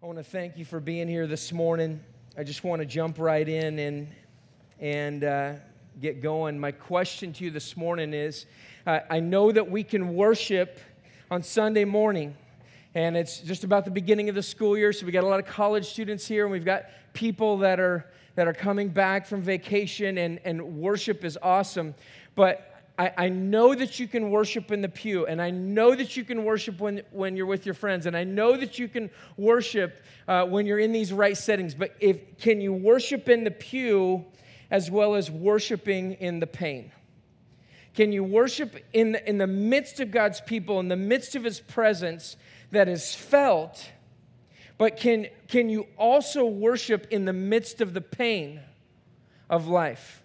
I want to thank you for being here this morning. I just want to jump right in and, and uh, get going. My question to you this morning is uh, I know that we can worship on Sunday morning, and it's just about the beginning of the school year, so we got a lot of college students here, and we've got people that are, that are coming back from vacation, and, and worship is awesome. But I, I know that you can worship in the pew, and I know that you can worship when, when you're with your friends, and I know that you can worship uh, when you're in these right settings. But if can you worship in the pew as well as worshiping in the pain? Can you worship in the, in the midst of God's people, in the midst of His presence that is felt? But can, can you also worship in the midst of the pain of life?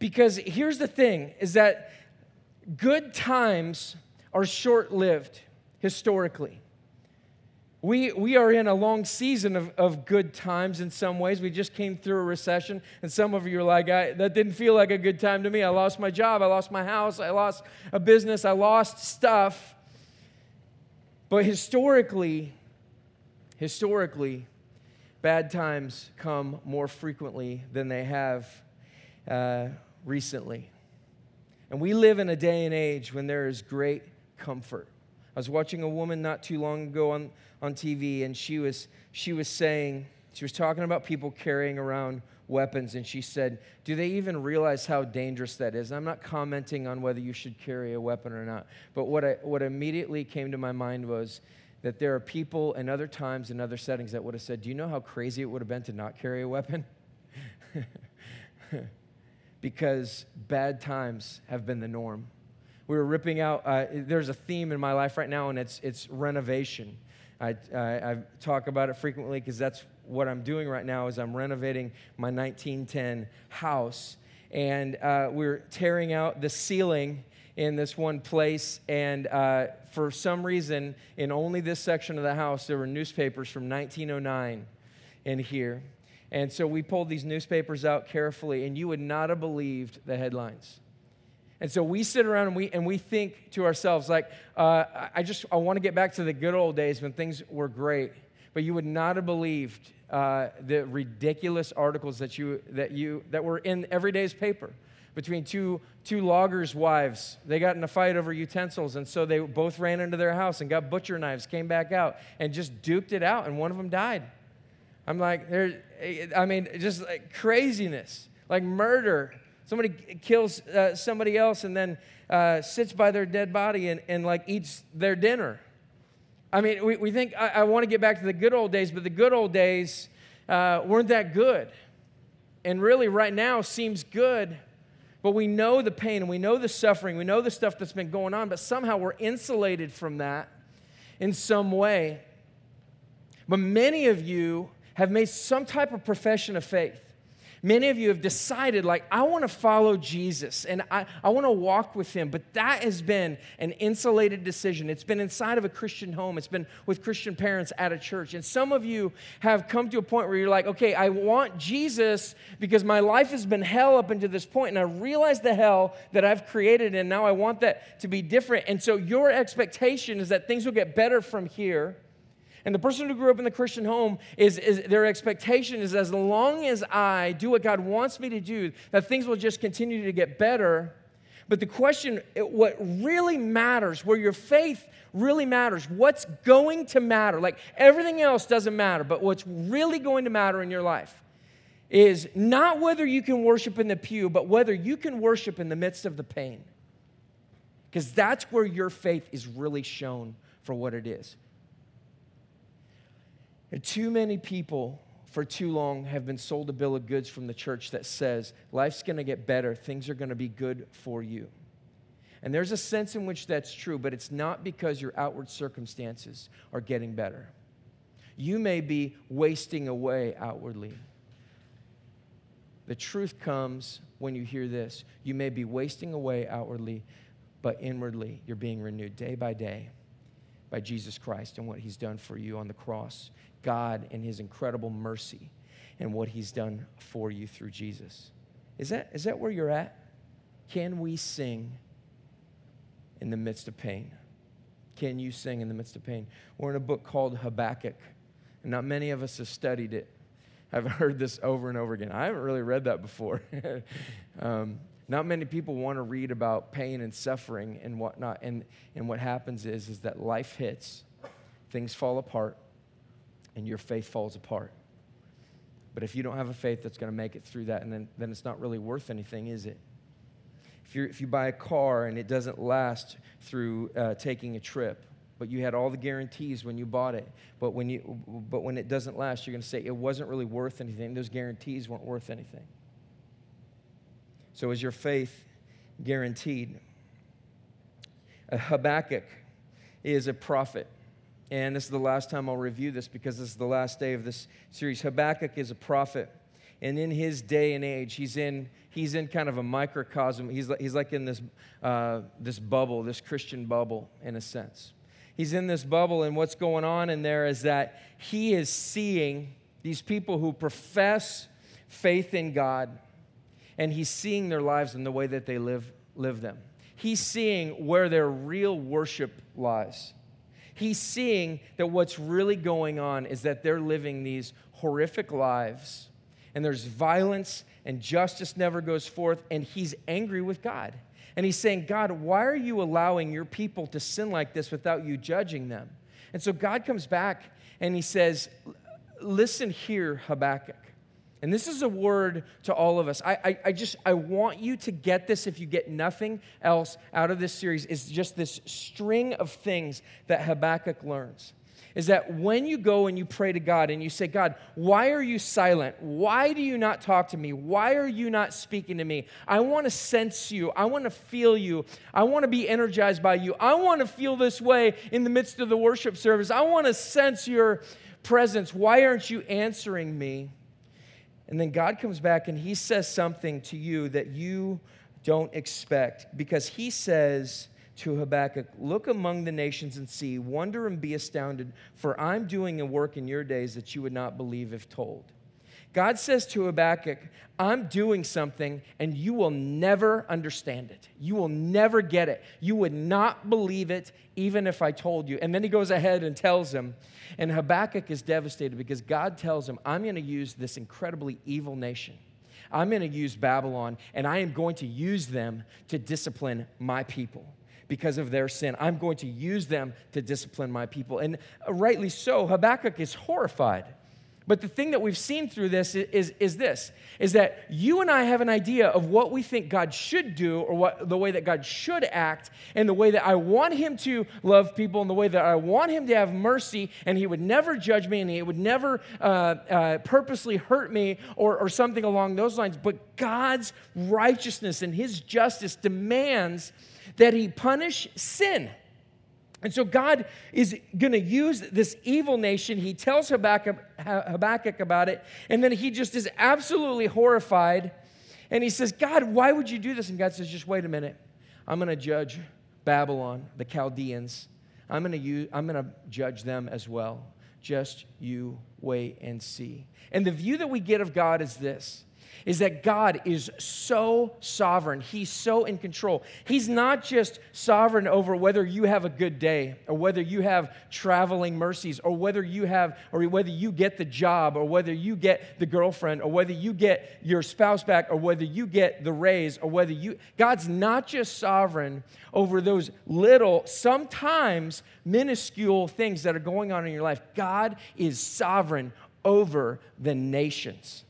Because here's the thing is that good times are short lived historically. We, we are in a long season of, of good times in some ways. We just came through a recession, and some of you are like, that didn't feel like a good time to me. I lost my job, I lost my house, I lost a business, I lost stuff. But historically, historically, bad times come more frequently than they have uh, recently. And we live in a day and age when there is great comfort. I was watching a woman not too long ago on, on TV, and she was, she was saying, she was talking about people carrying around weapons, and she said, Do they even realize how dangerous that is? And I'm not commenting on whether you should carry a weapon or not, but what, I, what immediately came to my mind was that there are people in other times, in other settings, that would have said, Do you know how crazy it would have been to not carry a weapon? because bad times have been the norm. We were ripping out, uh, there's a theme in my life right now, and it's, it's renovation. I, I, I talk about it frequently because that's what I'm doing right now is I'm renovating my 1910 house. And uh, we're tearing out the ceiling in this one place. And uh, for some reason, in only this section of the house, there were newspapers from 1909 in here. And so we pulled these newspapers out carefully, and you would not have believed the headlines. And so we sit around and we, and we think to ourselves, like, uh, I just I want to get back to the good old days when things were great. But you would not have believed uh, the ridiculous articles that, you, that, you, that were in every day's paper between two, two loggers' wives. They got in a fight over utensils, and so they both ran into their house and got butcher knives, came back out, and just duked it out, and one of them died. I'm like, there, I mean, just like craziness, like murder. Somebody kills uh, somebody else and then uh, sits by their dead body and, and like eats their dinner. I mean, we, we think I, I want to get back to the good old days, but the good old days uh, weren't that good. And really, right now seems good, but we know the pain and we know the suffering, we know the stuff that's been going on, but somehow we're insulated from that in some way. But many of you have made some type of profession of faith. Many of you have decided, like, I want to follow Jesus and I, I want to walk with him, but that has been an insulated decision. It's been inside of a Christian home, it's been with Christian parents at a church. And some of you have come to a point where you're like, okay, I want Jesus because my life has been hell up until this point, and I realize the hell that I've created, and now I want that to be different. And so your expectation is that things will get better from here. And the person who grew up in the Christian home is, is, their expectation is as long as I do what God wants me to do, that things will just continue to get better. But the question, what really matters, where your faith really matters, what's going to matter, like everything else doesn't matter, but what's really going to matter in your life is not whether you can worship in the pew, but whether you can worship in the midst of the pain. Because that's where your faith is really shown for what it is. Too many people for too long have been sold a bill of goods from the church that says life's going to get better, things are going to be good for you. And there's a sense in which that's true, but it's not because your outward circumstances are getting better. You may be wasting away outwardly. The truth comes when you hear this. You may be wasting away outwardly, but inwardly you're being renewed day by day by Jesus Christ and what he's done for you on the cross. God and his incredible mercy and what he's done for you through Jesus. Is that, is that where you're at? Can we sing in the midst of pain? Can you sing in the midst of pain? We're in a book called Habakkuk And not many of us have studied it. I've heard this over and over again. I haven't really read that before. um, not many people want to read about pain and suffering and whatnot. And, and what happens is, is that life hits, things fall apart, and your faith falls apart. But if you don't have a faith that's going to make it through that, and then, then it's not really worth anything, is it? If, you if you buy a car and it doesn't last through uh, taking a trip, but you had all the guarantees when you bought it. But when, you, but when it doesn't last, you're going to say it wasn't really worth anything. Those guarantees weren't worth anything. So is your faith guaranteed? Habakkuk is a prophet. And this is the last time I'll review this because this is the last day of this series. Habakkuk is a prophet. And in his day and age, he's in, he's in kind of a microcosm. He's, he's like in this, uh, this bubble, this Christian bubble, in a sense he's in this bubble, and what's going on in there is that he is seeing these people who profess faith in God, and he's seeing their lives and the way that they live, live them. He's seeing where their real worship lies. He's seeing that what's really going on is that they're living these horrific lives, and there's violence, and justice never goes forth, and he's angry with God. And he's saying, God, why are you allowing your people to sin like this without you judging them? And so God comes back and he says, Listen here, Habakkuk. And this is a word to all of us. I, I, I, just I want you to get this if you get nothing else out of this series, is just this string of things that Habakkuk learns is that when you go and you pray to God and you say, God, why are you silent? Why do you not talk to me? Why are you not speaking to me? I want to sense you. I want to feel you. I want to be energized by you. I want to feel this way in the midst of the worship service. I want to sense your presence. Why aren't you answering me? And then God comes back and he says something to you that you don't expect because he says, to Habakkuk, Look among the nations and see, wonder and be astounded, for I'm doing a work in your days that you would not believe if told. God says to Habakkuk, I'm doing something and you will never understand it. You will never get it. You would not believe it even if I told you. And then he goes ahead and tells him, and Habakkuk is devastated because God tells him, I'm going to use this incredibly evil nation. I'm going to use Babylon and I am going to use them to discipline my people because of their sin. I'm going to use them to discipline my people. And rightly so, Habakkuk is horrified. But the thing that we've seen through this is, is, is, this is that you and I have an idea of what we think God should do or what the way that God should act and the way that I want him to love people and the way that I want him to have mercy and he would never judge me and he would never uh, uh, purposely hurt me or, or something along those lines. But God's righteousness and his justice demands that he punish sin. And so God is going to use this evil nation. He tells Habakkuk, Habakkuk about it, and then he just is absolutely horrified. And he says, God, why would you do this? And God says, just wait a minute. I'm going to judge Babylon, the Chaldeans. I'm going to use, I'm going to judge them as well. Just you wait and see. And the view that we get of God is this is that God is so sovereign. He's so in control. He's not just sovereign over whether you have a good day or whether you have traveling mercies or whether you have or whether you get the job or whether you get the girlfriend or whether you get your spouse back or whether you get the raise or whether you God's not just sovereign over those little sometimes minuscule things that are going on in your life. God is sovereign over the nations.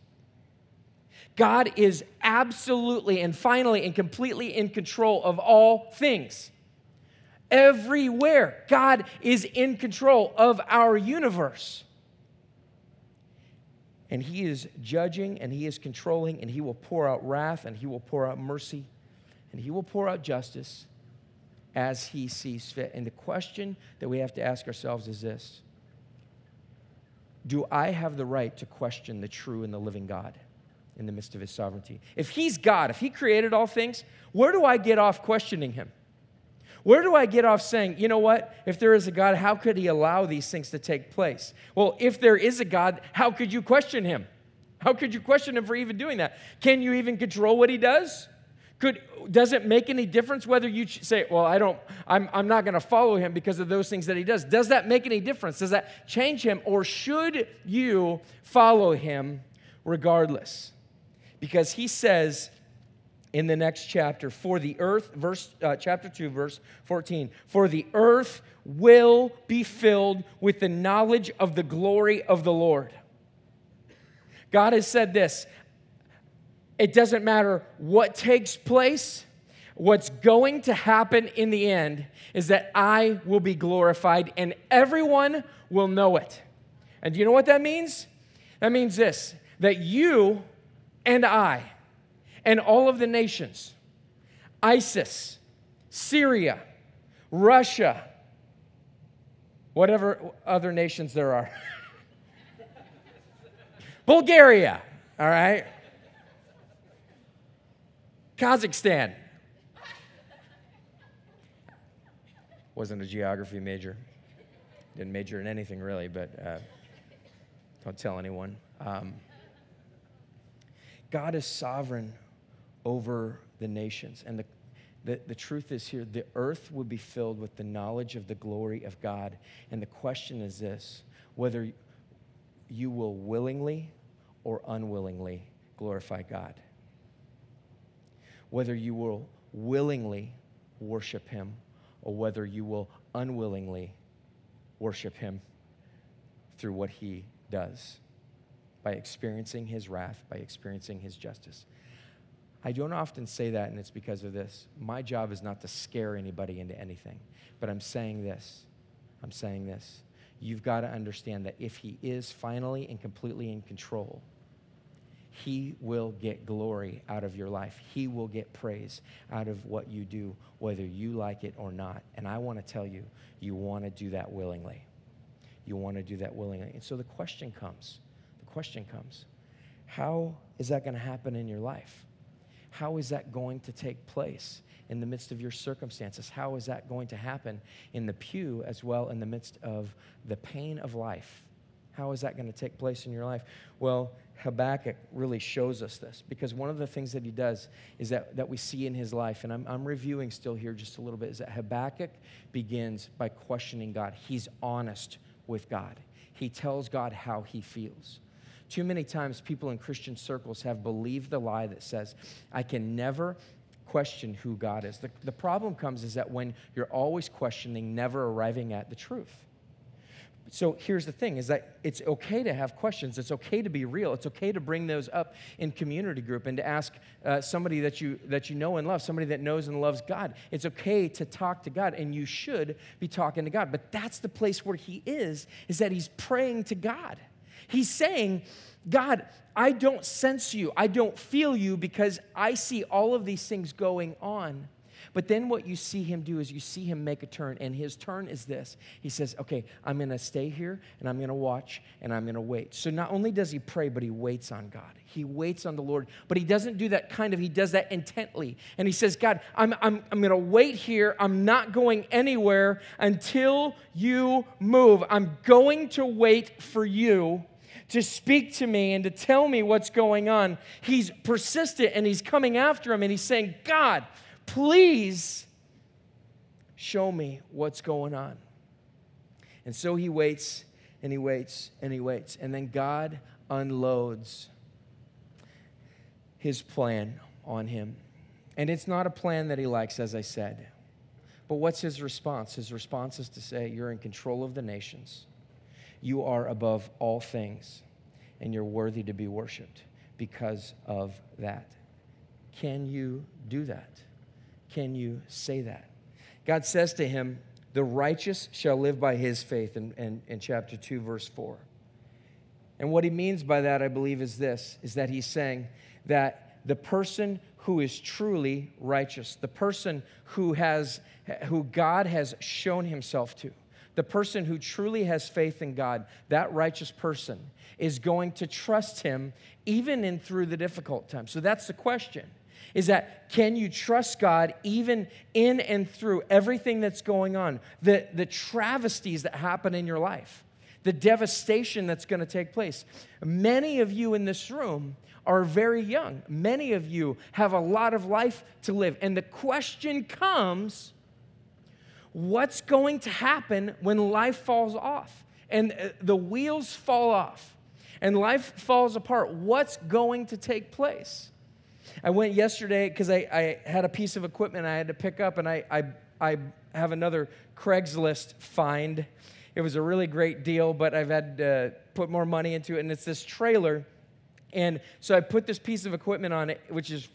God is absolutely and finally and completely in control of all things. Everywhere, God is in control of our universe. And He is judging and He is controlling, and He will pour out wrath and He will pour out mercy and He will pour out justice as He sees fit. And the question that we have to ask ourselves is this Do I have the right to question the true and the living God? In the midst of his sovereignty. If he's God, if he created all things, where do I get off questioning him? Where do I get off saying, you know what? If there is a God, how could he allow these things to take place? Well, if there is a God, how could you question him? How could you question him for even doing that? Can you even control what he does? Could, does it make any difference whether you say, well, I don't, I'm, I'm not going to follow him because of those things that he does? Does that make any difference? Does that change him? Or should you follow him regardless? Because he says in the next chapter, for the earth, verse, uh, chapter 2, verse 14, for the earth will be filled with the knowledge of the glory of the Lord. God has said this it doesn't matter what takes place, what's going to happen in the end is that I will be glorified and everyone will know it. And do you know what that means? That means this that you and I and all of the nations, ISIS, Syria, Russia, whatever other nations there are, Bulgaria, all right? Kazakhstan. Wasn't a geography major. Didn't major in anything really, but uh, don't tell anyone. Um, God is sovereign over the nations. And the, the, the truth is here the earth will be filled with the knowledge of the glory of God. And the question is this whether you will willingly or unwillingly glorify God whether you will willingly worship him or whether you will unwillingly worship him through what he does by experiencing his wrath, by experiencing his justice. I don't often say that, and it's because of this. My job is not to scare anybody into anything, but I'm saying this. I'm saying this. You've got to understand that if he is finally and completely in control, he will get glory out of your life. He will get praise out of what you do, whether you like it or not. And I want to tell you, you want to do that willingly. You want to do that willingly. And so the question comes question comes how is that going to happen in your life? How is that going to take place in the midst of your circumstances? How is that going to happen in the pew as well in the midst of the pain of life? How is that going to take place in your life? Well, Habakkuk really shows us this because one of the things that he does is that, that we see in his life, and I'm, I'm reviewing still here just a little bit, is that Habakkuk begins by questioning God. He's honest with God, he tells God how he feels. Too many times, people in Christian circles have believed the lie that says, I can never question who God is. The, the problem comes is that when you're always questioning, never arriving at the truth. So here's the thing is that it's okay to have questions. It's okay to be real. It's okay to bring those up in community group and to ask uh, somebody that you, that you know and love, somebody that knows and loves God. It's okay to talk to God, and you should be talking to God. But that's the place where he is, is that he's praying to God. He's saying, God, I don't sense you. I don't feel you because I see all of these things going on. But then what you see him do is you see him make a turn, and his turn is this. He says, Okay, I'm going to stay here, and I'm going to watch, and I'm going to wait. So not only does he pray, but he waits on God. He waits on the Lord, but he doesn't do that kind of, he does that intently. And he says, God, I'm, I'm, I'm going to wait here. I'm not going anywhere until you move. I'm going to wait for you to speak to me and to tell me what's going on. He's persistent and he's coming after him and he's saying, God, Please show me what's going on. And so he waits and he waits and he waits. And then God unloads his plan on him. And it's not a plan that he likes, as I said. But what's his response? His response is to say, You're in control of the nations, you are above all things, and you're worthy to be worshiped because of that. Can you do that? can you say that? God says to him, The righteous shall live by his faith, in, in, in chapter 2, verse 4. And what he means by that, I believe, is this is that he's saying that the person who is truly righteous, the person who has who God has shown himself to, the person who truly has faith in God, that righteous person is going to trust him even in through the difficult times. So that's the question is that can you trust God even in and through everything that's going on, the, the travesties that happen in your life? the devastation that's going to take place. Many of you in this room are very young. Many of you have a lot of life to live. And the question comes what's going to happen when life falls off and uh, the wheels fall off and life falls apart? What's going to take place? I went yesterday because I, I, had a piece of equipment I had to pick up, and I, I, I have another Craigslist find. It was a really great deal, but I've had to put more money into it, and it's this trailer. And so I put this piece of equipment on it, which is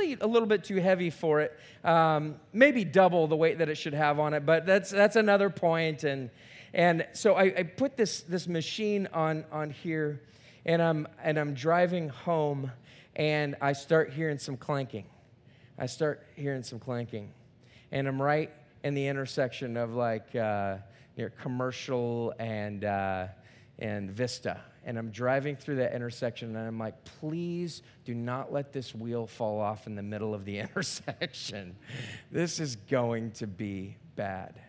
a little bit too heavy for it. Um, maybe double the weight that it should have on it, but that's that's another point. And and so I, I put this this machine on on here, and I'm and I'm driving home, and I start hearing some clanking. I start hearing some clanking, and I'm right in the intersection of like uh, near commercial and uh, and Vista and I'm driving through that intersection and I'm like, please do not let this wheel fall off in the middle of the intersection. this is going to be bad.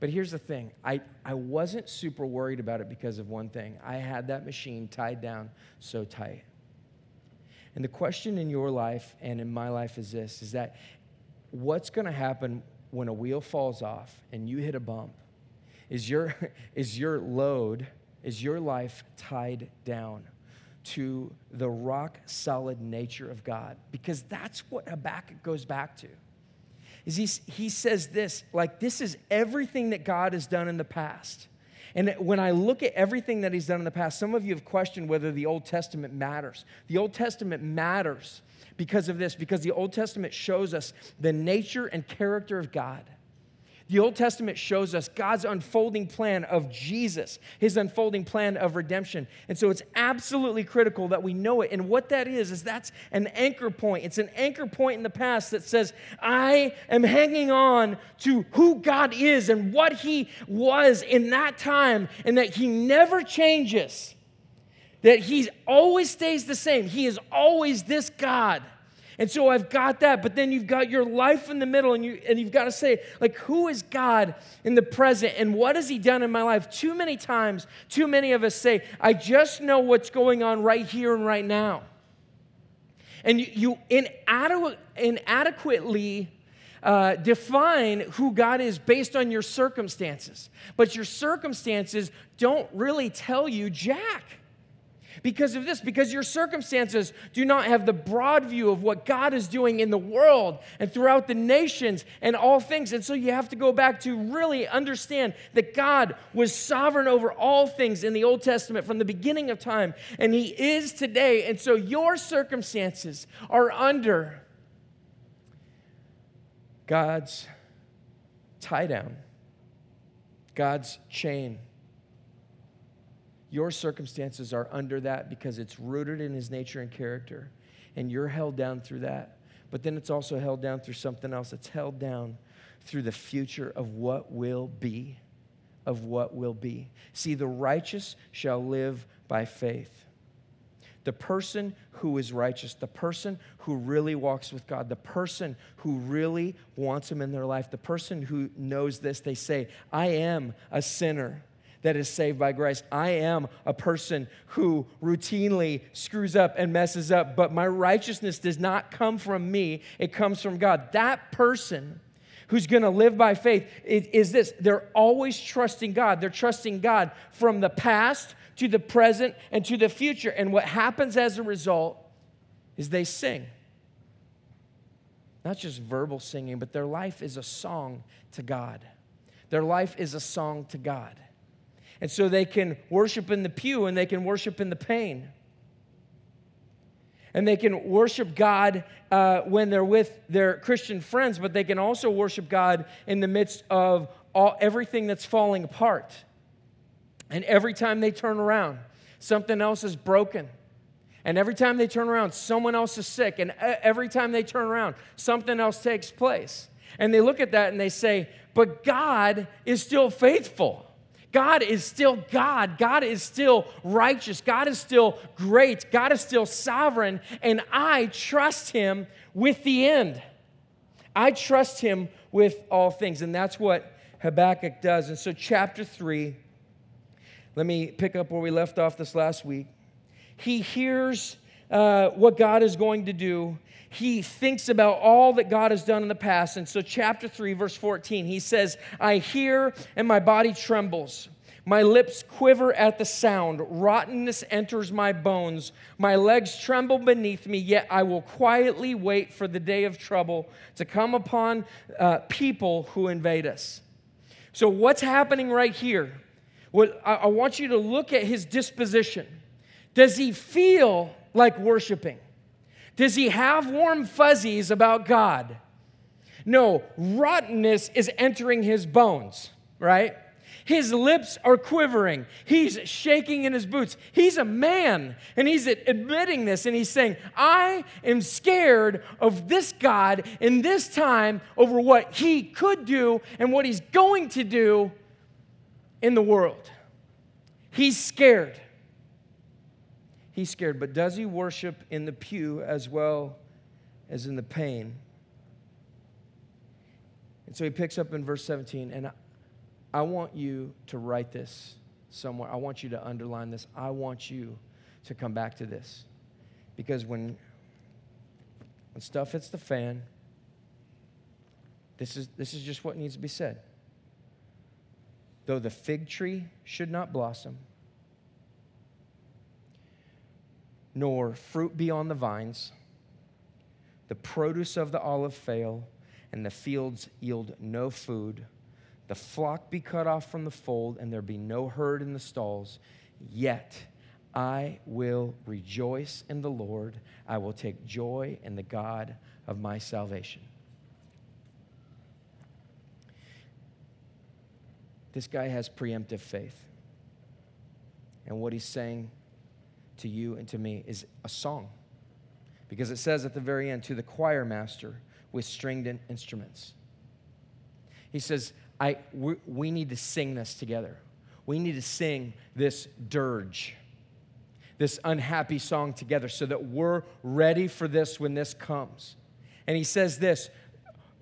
But here's the thing I, I wasn't super worried about it because of one thing. I had that machine tied down so tight. And the question in your life and in my life is this is that what's going to happen when a wheel falls off and you hit a bump? Is your, is your load is your life tied down to the rock solid nature of God? Because that's what Habakkuk goes back to. Is he, he says this, like, this is everything that God has done in the past. And when I look at everything that he's done in the past, some of you have questioned whether the Old Testament matters. The Old Testament matters because of this, because the Old Testament shows us the nature and character of God. The Old Testament shows us God's unfolding plan of Jesus, his unfolding plan of redemption. And so it's absolutely critical that we know it. And what that is, is that's an anchor point. It's an anchor point in the past that says, I am hanging on to who God is and what he was in that time, and that he never changes, that he always stays the same. He is always this God. And so I've got that, but then you've got your life in the middle, and, you, and you've got to say, like, who is God in the present, and what has He done in my life? Too many times, too many of us say, I just know what's going on right here and right now. And you, you inadequate, inadequately uh, define who God is based on your circumstances, but your circumstances don't really tell you jack because of this, because your circumstances do not have the broad view of what God is doing in the world and throughout the nations and all things. And so you have to go back to really understand that God was sovereign over all things in the Old Testament from the beginning of time, and He is today. And so your circumstances are under God's tie down, God's chain. Your circumstances are under that because it's rooted in his nature and character, and you're held down through that. But then it's also held down through something else. It's held down through the future of what will be. Of what will be. See, the righteous shall live by faith. The person who is righteous, the person who really walks with God, the person who really wants Him in their life, the person who knows this, they say, I am a sinner that is saved by grace. I am a person who routinely screws up and messes up, but my righteousness does not come from me, it comes from God. That person who's going to live by faith is this they're always trusting God. They're trusting God from the past to the present and to the future. And what happens as a result is they sing. Not just verbal singing, but their life is a song to God. Their life is a song to God. And so they can worship in the pew and they can worship in the pain. And they can worship God uh, when they're with their Christian friends, but they can also worship God in the midst of all, everything that's falling apart. And every time they turn around, something else is broken. And every time they turn around, someone else is sick. And every time they turn around, something else takes place. And they look at that and they say, But God is still faithful. God is still God. God is still righteous. God is still great. God is still sovereign. And I trust Him with the end. I trust Him with all things. And that's what Habakkuk does. And so, chapter 3, Let me pick up where we left off this last week. He hears uh, what God is going to do. He thinks about all that God has done in the past. And so, chapter 3, verse 14, he says, I hear and my body trembles. My lips quiver at the sound. Rottenness enters my bones. My legs tremble beneath me, yet I will quietly wait for the day of trouble to come upon uh, people who invade us. So, what's happening right here? What, I, I want you to look at his disposition. Does he feel like worshiping? Does he have warm fuzzies about God? No, rottenness is entering his bones, right? His lips are quivering. He's shaking in his boots. He's a man, and he's admitting this, and he's saying, I am scared of this God in this time over what he could do and what he's going to do in the world. He's scared. He's scared, but does he worship in the pew as well as in the pain? And so he picks up in verse 17, and I want you to write this somewhere. I want you to underline this. I want you to come back to this. Because when, when stuff hits the fan, this is, this is just what needs to be said. Though the fig tree should not blossom, nor fruit be on the vines, the produce of the olive fail, and the fields yield no food the flock be cut off from the fold, and there be no herd in the stalls. Yet I will rejoice in the Lord. I will take joy in the God of my salvation. This guy has preemptive faith. And what he's saying to you and to me is a song. Because it says at the very end, to the choir master with stringed instruments. He says, I, we, we need to sing this together. We need to sing this dirge, this unhappy song together so that we're ready for this when this comes. And he says this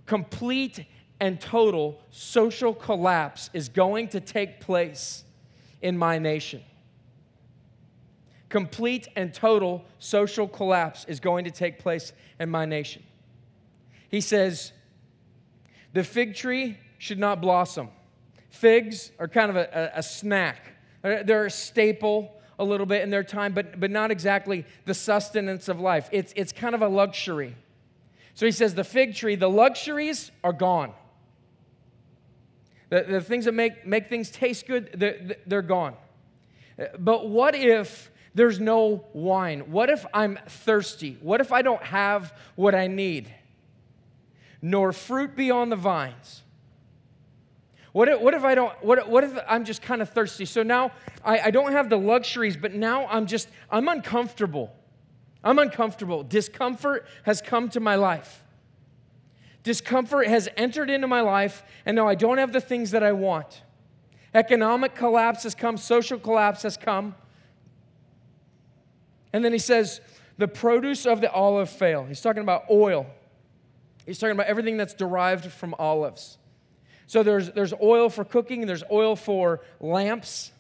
complete and total social collapse is going to take place in my nation. Complete and total social collapse is going to take place in my nation. He says, The fig tree should not blossom. Figs are kind of a, a, a snack, they're a staple a little bit in their time, but, but not exactly the sustenance of life. It's, it's kind of a luxury. So he says the fig tree, the luxuries are gone. The, the things that make, make things taste good, they're, they're gone. But what if there's no wine? What if I'm thirsty? What if I don't have what I need? Nor fruit be on the vines. What if, what if I don't, what, what if I'm just kind of thirsty? So now I, I don't have the luxuries, but now I'm just, I'm uncomfortable. I'm uncomfortable. Discomfort has come to my life. Discomfort has entered into my life, and now I don't have the things that I want. Economic collapse has come, social collapse has come. And then he says, the produce of the olive fail. He's talking about oil. He's talking about everything that's derived from olives. So there's, there's oil for cooking, there's oil for lamps.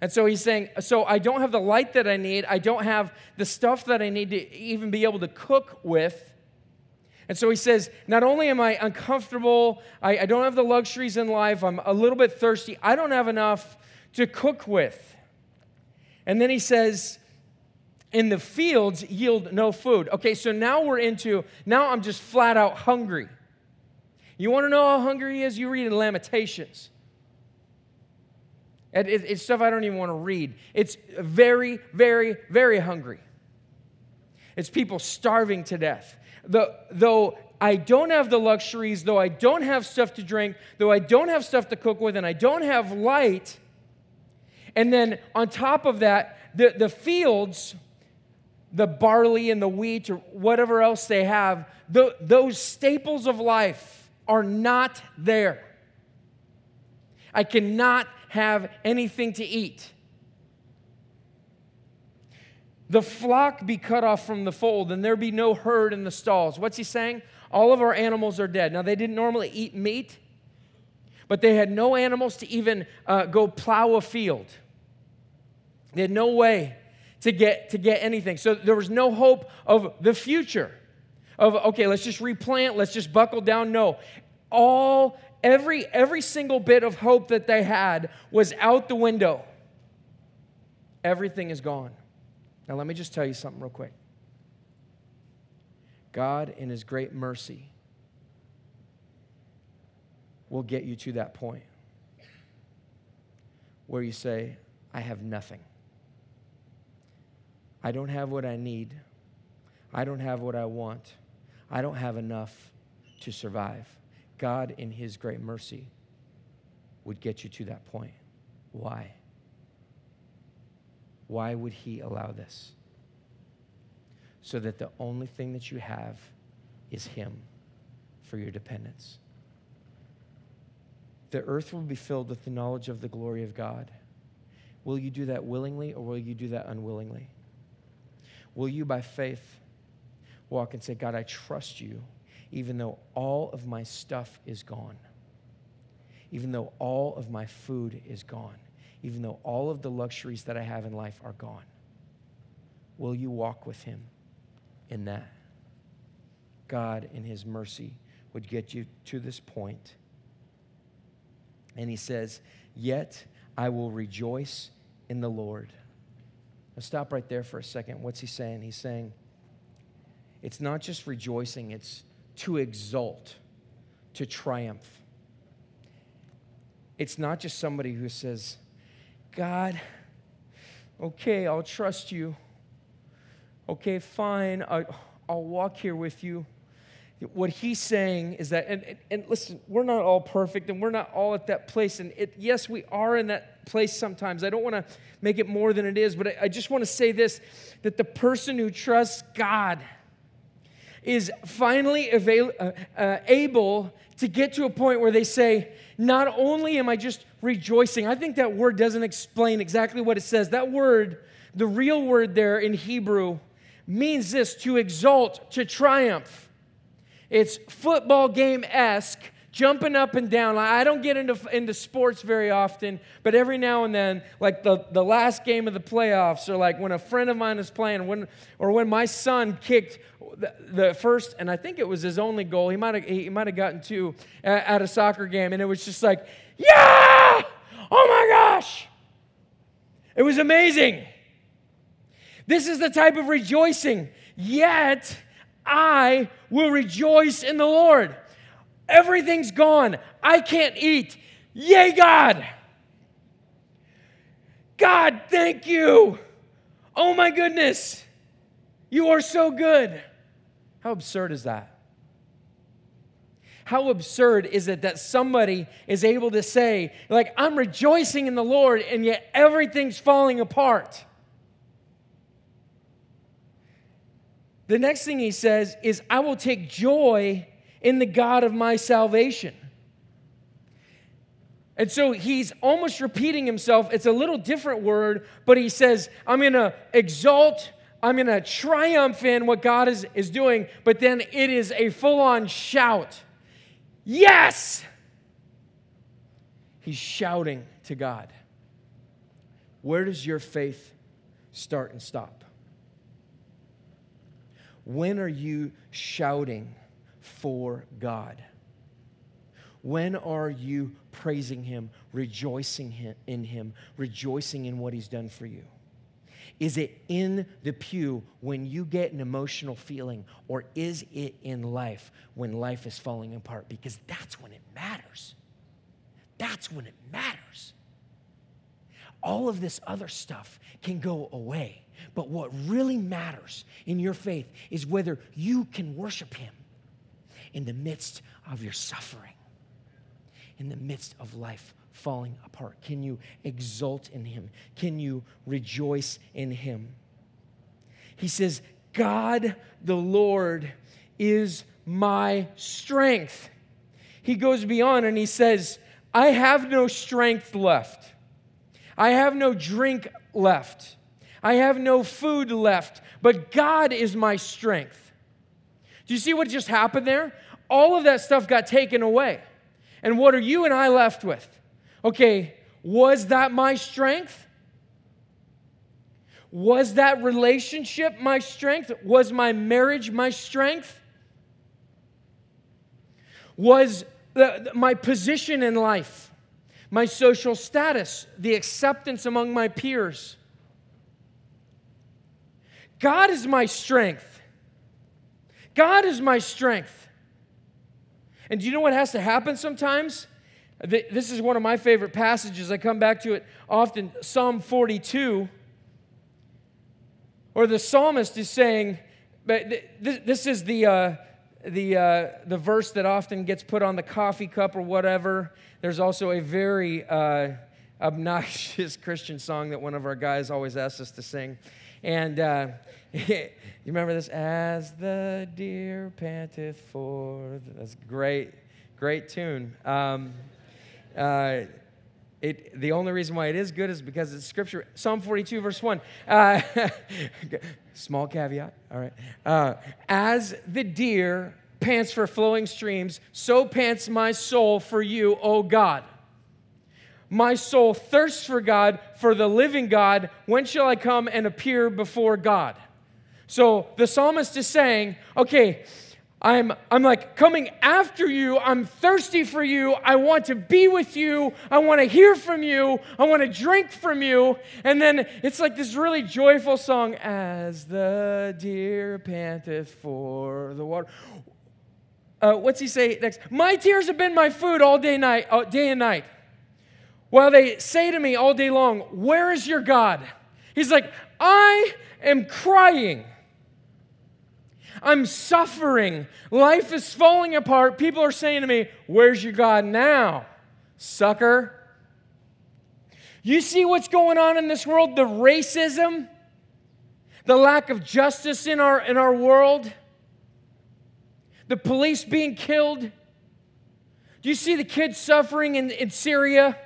And so he's saying, So I don't have the light that I need. I don't have the stuff that I need to even be able to cook with. And so he says, Not only am I uncomfortable, I, I don't have the luxuries in life, I'm a little bit thirsty, I don't have enough to cook with. And then he says, in the fields yield no food. Okay, so now we're into, now I'm just flat out hungry. You want to know how hungry he is? You read in Lamentations. It's stuff I don't even want to read. It's very, very, very hungry. It's people starving to death. though I don't have the luxuries, though I don't have stuff to drink, though I don't have stuff to cook with, and I don't have light, and then on top of that, the, the fields, the barley and the wheat, or whatever else they have, the, those staples of life are not there. I cannot have anything to eat. The flock be cut off from the fold, and there be no herd in the stalls. What's he saying? All of our animals are dead. Now, they didn't normally eat meat, but they had no animals to even uh, go plow a field. They had no way to get, to get anything. So there was no hope of the future of, okay, let's just replant, let's just buckle down. No. All, every, every single bit of hope that they had was out the window. Everything is gone. Now, let me just tell you something real quick. God, in His great mercy, will get you to that point where you say, I have nothing. I don't have what I need. I don't have what I want. I don't have enough to survive. God, in His great mercy, would get you to that point. Why? Why would He allow this? So that the only thing that you have is Him for your dependence. The earth will be filled with the knowledge of the glory of God. Will you do that willingly or will you do that unwillingly? Will you, by faith, walk and say, God, I trust you, even though all of my stuff is gone, even though all of my food is gone, even though all of the luxuries that I have in life are gone? Will you walk with Him in that? God, in His mercy, would get you to this point. And He says, Yet I will rejoice in the Lord. Now, stop right there for a second. What's he saying? He's saying it's not just rejoicing, it's to exult, to triumph. It's not just somebody who says, God, okay, I'll trust you. Okay, fine, I'll, I'll walk here with you. What he's saying is that, and, and, and, listen, we're not all perfect and we're not all at that place. And it, yes, we are in that place sometimes. I don't want to make it more than it is, but I, I just want to say this that the person who trusts God is finally avail, uh, uh, able to get to a point where they say, Not only am I just rejoicing, I think that word doesn't explain exactly what it says. That word, the real word there in Hebrew, means this to exalt, to triumph. It's football game esque, jumping up and down. I don't get into, into sports very often, but every now and then, like the, the last game of the playoffs, or like when a friend of mine is playing, when, or when my son kicked the, the first, and I think it was his only goal, he might have he might have gotten two at, at a soccer game, and it was just like, yeah! Oh my gosh! It was amazing. This is the type of rejoicing. Yet, I will rejoice in the Lord. Everything's gone. I can't eat. Yay, God. God, thank you. Oh my goodness. You are so good. How absurd is that? How absurd is it that somebody is able to say, like, I'm rejoicing in the Lord, and yet everything's falling apart? The next thing he says is, I will take joy in the God of my salvation. And so he's almost repeating himself. It's a little different word, but he says, I'm going to exalt, I'm going to triumph in what God is, is doing, but then it is a full on shout. Yes! He's shouting to God. Where does your faith start and stop? When are you shouting for God? When are you praising Him, rejoicing in Him, rejoicing in what He's done for you? Is it in the pew when you get an emotional feeling, or is it in life when life is falling apart? Because that's when it matters. That's when it matters. All of this other stuff can go away. But what really matters in your faith is whether you can worship Him in the midst of your suffering, in the midst of life falling apart. Can you exult in Him? Can you rejoice in Him? He says, God the Lord is my strength. He goes beyond and he says, I have no strength left. I have no drink left. I have no food left, but God is my strength. Do you see what just happened there? All of that stuff got taken away. And what are you and I left with? Okay, was that my strength? Was that relationship my strength? Was my marriage my strength? Was the, my position in life, my social status, the acceptance among my peers? God is my strength. God is my strength. And do you know what has to happen sometimes? This is one of my favorite passages. I come back to it often Psalm 42, or the psalmist is saying, but this is the, uh, the, uh, the verse that often gets put on the coffee cup or whatever. There's also a very uh, obnoxious Christian song that one of our guys always asks us to sing. And uh, you remember this? As the deer panteth for. That's great, great tune. Um, uh, it, the only reason why it is good is because it's scripture. Psalm 42, verse 1. Uh, small caveat, all right. Uh, As the deer pants for flowing streams, so pants my soul for you, O God. My soul thirsts for God, for the living God. When shall I come and appear before God? So the psalmist is saying, okay, I'm, I'm like coming after you. I'm thirsty for you. I want to be with you. I want to hear from you. I want to drink from you. And then it's like this really joyful song as the deer panteth for the water. Uh, what's he say next? My tears have been my food all day, night, uh, day and night. While they say to me all day long, Where is your God? He's like, I am crying. I'm suffering. Life is falling apart. People are saying to me, Where's your God now, sucker? You see what's going on in this world? The racism, the lack of justice in our, in our world, the police being killed. Do you see the kids suffering in, in Syria?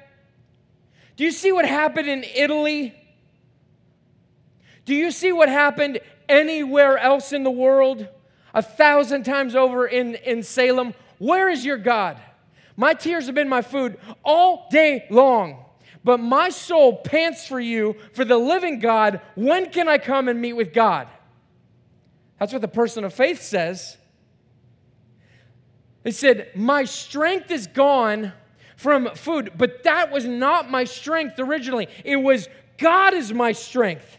Do you see what happened in Italy? Do you see what happened anywhere else in the world? A thousand times over in, in Salem. Where is your God? My tears have been my food all day long. But my soul pants for you, for the living God. When can I come and meet with God? That's what the person of faith says. They said, My strength is gone from food, but that was not my strength originally. It was God is my strength.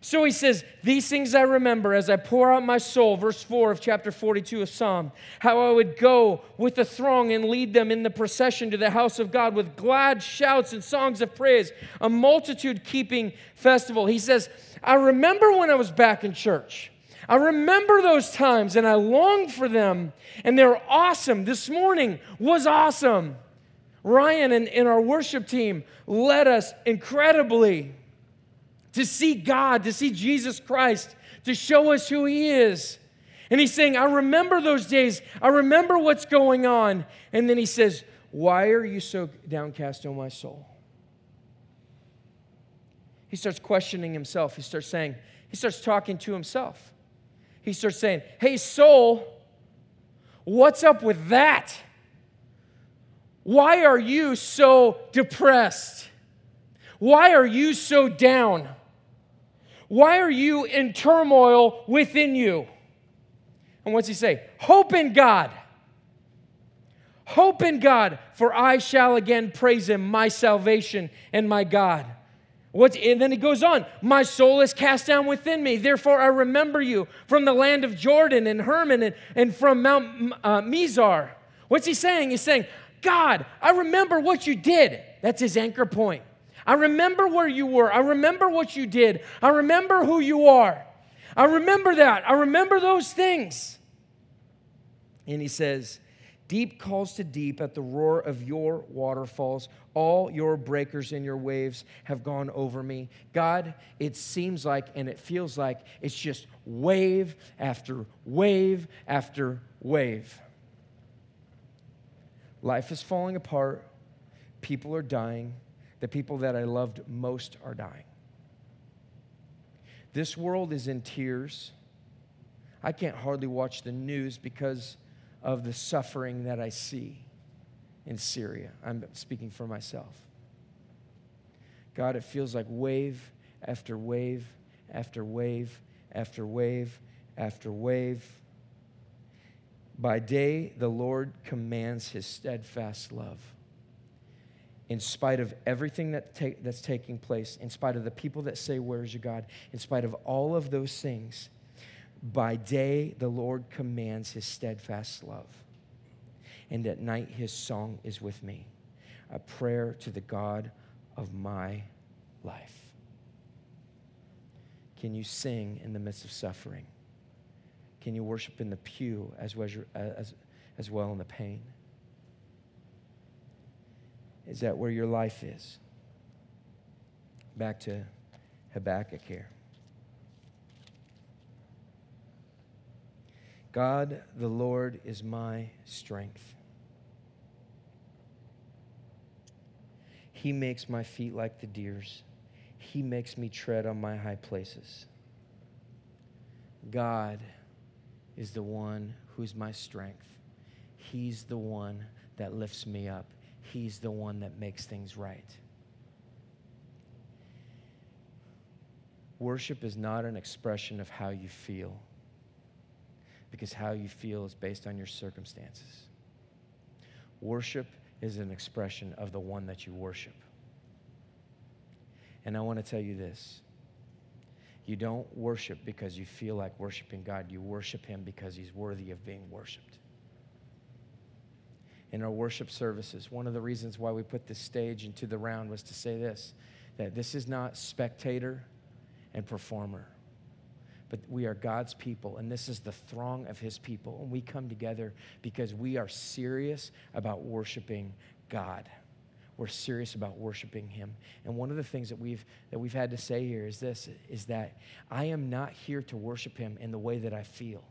So he says, These things I remember as I pour out my soul, verse 4 of chapter 42 of Psalm, how I would go with the throng and lead them in the procession to the house of God with glad shouts and songs of praise, a multitude keeping festival. He says, I remember when I was back in church. I remember those times and I long for them, and they're awesome. This morning was awesome. Ryan and, and our worship team led us incredibly to see God, to see Jesus Christ, to show us who He is. And He's saying, I remember those days. I remember what's going on. And then He says, Why are you so downcast, O my soul? He starts questioning himself. He starts saying, He starts talking to himself. He starts saying, Hey, soul, what's up with that? Why are you so depressed? Why are you so down? Why are you in turmoil within you? And what's he say? Hope in God. Hope in God, for I shall again praise him, my salvation and my God. What's, and then he goes on, My soul is cast down within me. Therefore, I remember you from the land of Jordan and Hermon and, and from Mount uh, Mizar. What's he saying? He's saying, God, I remember what you did. That's his anchor point. I remember where you were. I remember what you did. I remember who you are. I remember that. I remember those things. And he says, Deep calls to deep at the roar of your waterfalls. All your breakers and your waves have gone over me. God, it seems like and it feels like it's just wave after wave after wave. Life is falling apart. People are dying the people that I loved most are dying. This world is in tears. I can't hardly watch the news because of the suffering that I see in Syria. I'm speaking for myself. God, it feels like wave after wave after wave after wave after wave. By day, the Lord commands his steadfast love. In spite of everything that take, that's taking place, in spite of the people that say, Where's your God? In spite of all of those things, by day, the Lord commands his steadfast love. And at night, his song is with me, a prayer to the God of my life. Can you sing in the midst of suffering? Can you worship in the pew as well as, as well in the pain? Is that where your life is? Back to Habakkuk here. God, the Lord, is my strength. He makes my feet like the deer's. He makes me tread on my high places. God is the one who's my strength. He's the one that lifts me up. He's the one that makes things right. Worship is not an expression of how you feel, because how you feel is based on your circumstances. Worship is an expression of the one that you worship. And I want to tell you this you don't worship because you feel like worshiping God, you worship Him because He's worthy of being worshiped. In our worship services, one of the reasons why we put this stage into the round was to say this that this is not spectator and performer but we are God's people, and this is the throng of His people. And we come together because we are serious about worshiping God. We're serious about worshiping Him. And one of the things that we've, that we've had to say here is this is that I am not here to worship Him in the way that I feel.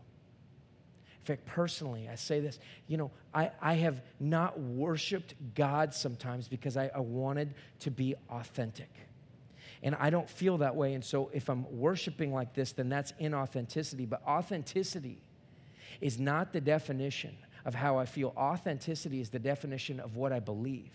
In fact, personally, I say this you know, I, I have not worshiped God sometimes because I, I wanted to be authentic. And I don't feel that way. And so if I'm worshiping like this, then that's inauthenticity. But authenticity is not the definition of how I feel. Authenticity is the definition of what I believe.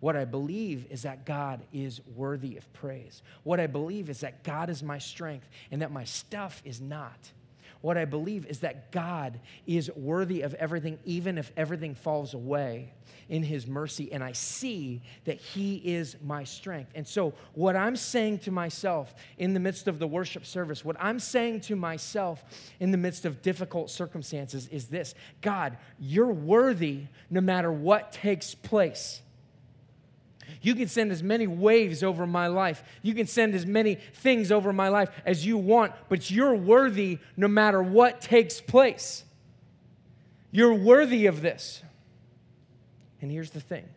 What I believe is that God is worthy of praise. What I believe is that God is my strength and that my stuff is not. What I believe is that God is worthy of everything, even if everything falls away in His mercy. And I see that He is my strength. And so, what I'm saying to myself in the midst of the worship service, what I'm saying to myself in the midst of difficult circumstances is this God, you're worthy no matter what takes place. You can send as many waves over my life. You can send as many things over my life as you want, but you're worthy no matter what takes place. You're worthy of this. And here's the thing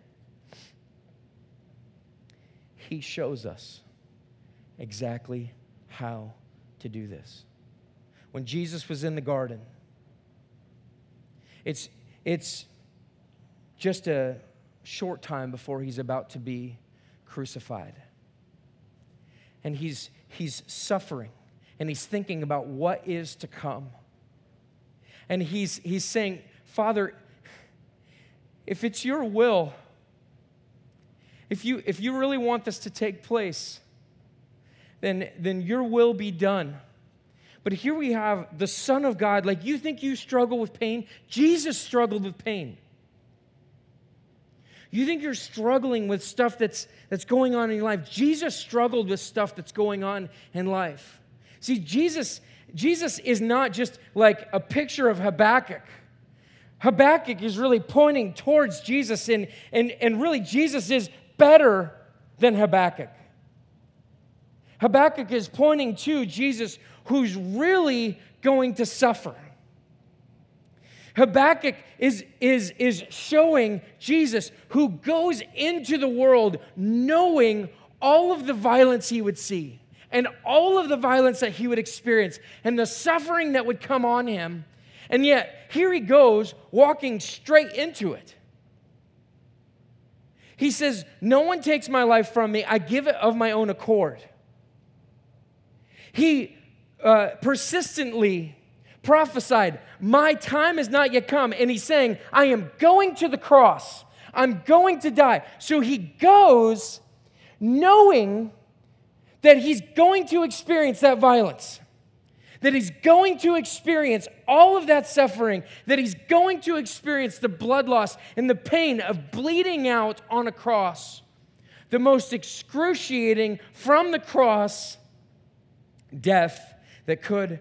He shows us exactly how to do this. When Jesus was in the garden, it's, it's just a short time before he's about to be crucified. And he's, he's suffering and he's thinking about what is to come. And he's, he's saying, Father, if it's your will, if you, if you really want this to take place, then, then your will be done. But here we have the Son of God. Like you think you struggle with pain? Jesus struggled with pain. You think you're struggling with stuff that's, that's going on in your life. Jesus struggled with stuff that's going on in life. See, Jesus, Jesus is not just like a picture of Habakkuk. Habakkuk is really pointing towards Jesus, and, and, and really, Jesus is better than Habakkuk. Habakkuk is pointing to Jesus, who's really going to suffer. Habakkuk is, is, is showing Jesus who goes into the world knowing all of the violence he would see and all of the violence that he would experience and the suffering that would come on him. And yet, here he goes walking straight into it. He says, No one takes my life from me, I give it of my own accord. He uh, persistently prophesied, My time has not yet come. And he's saying, I am going to the cross. I'm going to die. So he goes knowing that he's going to experience that violence, that he's going to experience all of that suffering, that he's going to experience the blood loss and the pain of bleeding out on a cross. The most excruciating from the cross death that could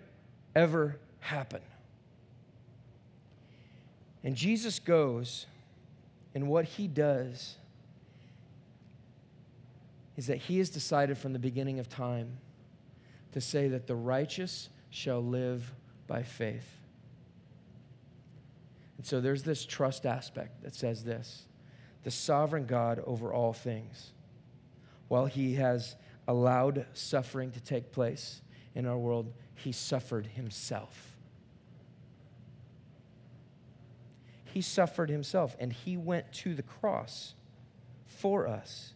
ever happen. And Jesus goes, and what he does is that he has decided from the beginning of time to say that the righteous shall live by faith. And so there's this trust aspect that says this the sovereign God over all things, while he has allowed suffering to take place in our world, he suffered himself. He suffered himself and he went to the cross for us.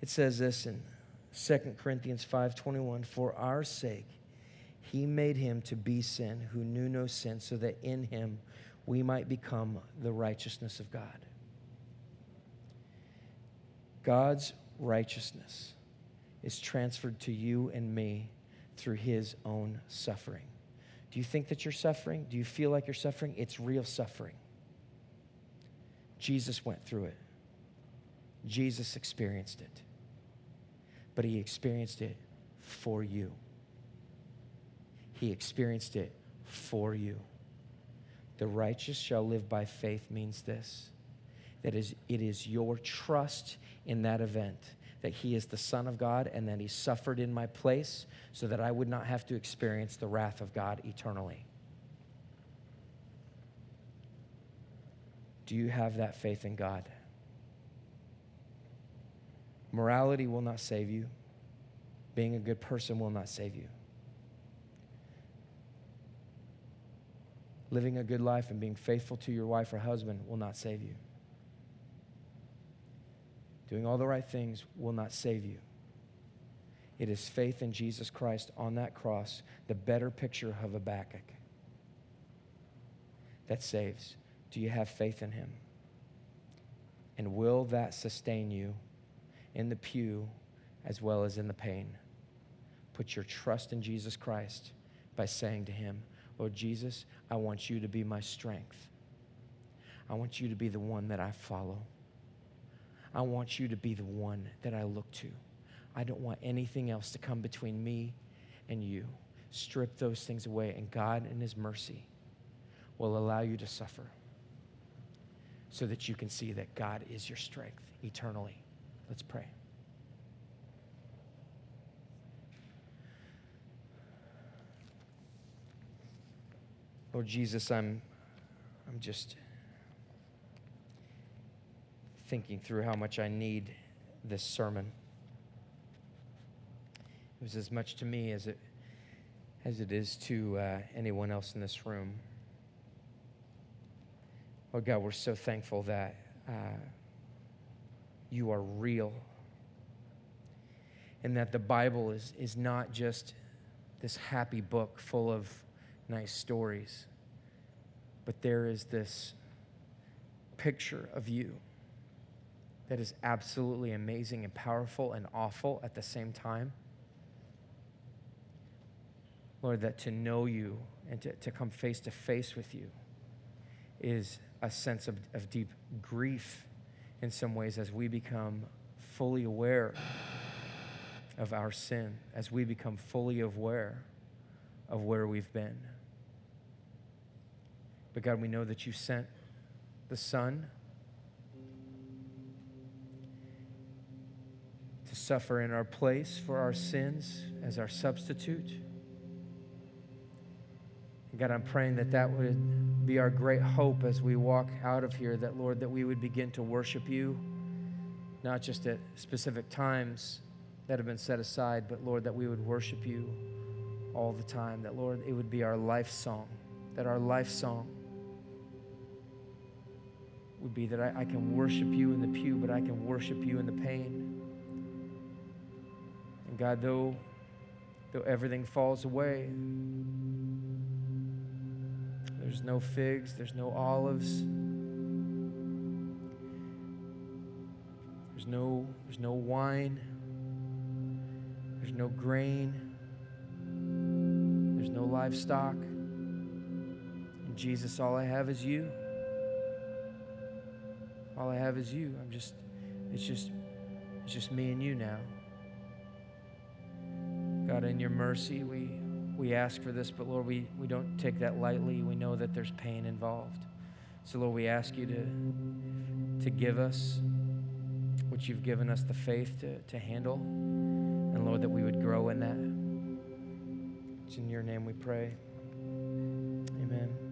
It says this in 2 Corinthians 5:21 for our sake he made him to be sin who knew no sin so that in him we might become the righteousness of God. God's righteousness is transferred to you and me through his own suffering. Do you think that you're suffering? Do you feel like you're suffering? It's real suffering. Jesus went through it, Jesus experienced it, but he experienced it for you. He experienced it for you. The righteous shall live by faith means this that is, it is your trust in that event that he is the Son of God and that he suffered in my place so that I would not have to experience the wrath of God eternally. Do you have that faith in God? Morality will not save you. Being a good person will not save you. Living a good life and being faithful to your wife or husband will not save you. Doing all the right things will not save you. It is faith in Jesus Christ on that cross, the better picture of Habakkuk, that saves. Do you have faith in him? And will that sustain you in the pew as well as in the pain? Put your trust in Jesus Christ by saying to him, Lord Jesus, I want you to be my strength. I want you to be the one that I follow. I want you to be the one that I look to. I don't want anything else to come between me and you. Strip those things away, and God, in His mercy, will allow you to suffer so that you can see that God is your strength eternally. Let's pray. Lord Jesus, I'm, I'm just thinking through how much I need this sermon. It was as much to me as it, as it is to uh, anyone else in this room. Oh God, we're so thankful that uh, you are real and that the Bible is, is not just this happy book full of nice stories, but there is this picture of you that is absolutely amazing and powerful and awful at the same time. Lord, that to know you and to, to come face to face with you is a sense of, of deep grief in some ways as we become fully aware of our sin, as we become fully aware of where we've been. But God, we know that you sent the Son suffer in our place for our sins as our substitute. God, I'm praying that that would be our great hope as we walk out of here, that, Lord, that we would begin to worship you, not just at specific times that have been set aside, but, Lord, that we would worship you all the time, that, Lord, it would be our life song, that our life song would be that I, I can worship you in the pew, but I can worship you in the pain. God, though, though everything falls away, there's no figs, there's no olives, there's no, there's no wine, there's no grain, there's no livestock. And Jesus, all I have is you. All I have is you. I'm just, it's just, it's just me and you now. God, in your mercy, we, we ask for this, but Lord, we, we don't take that lightly. We know that there's pain involved. So, Lord, we ask you to, to give us what you've given us the faith to, to handle. And Lord, that we would grow in that. It's in your name we pray. Amen.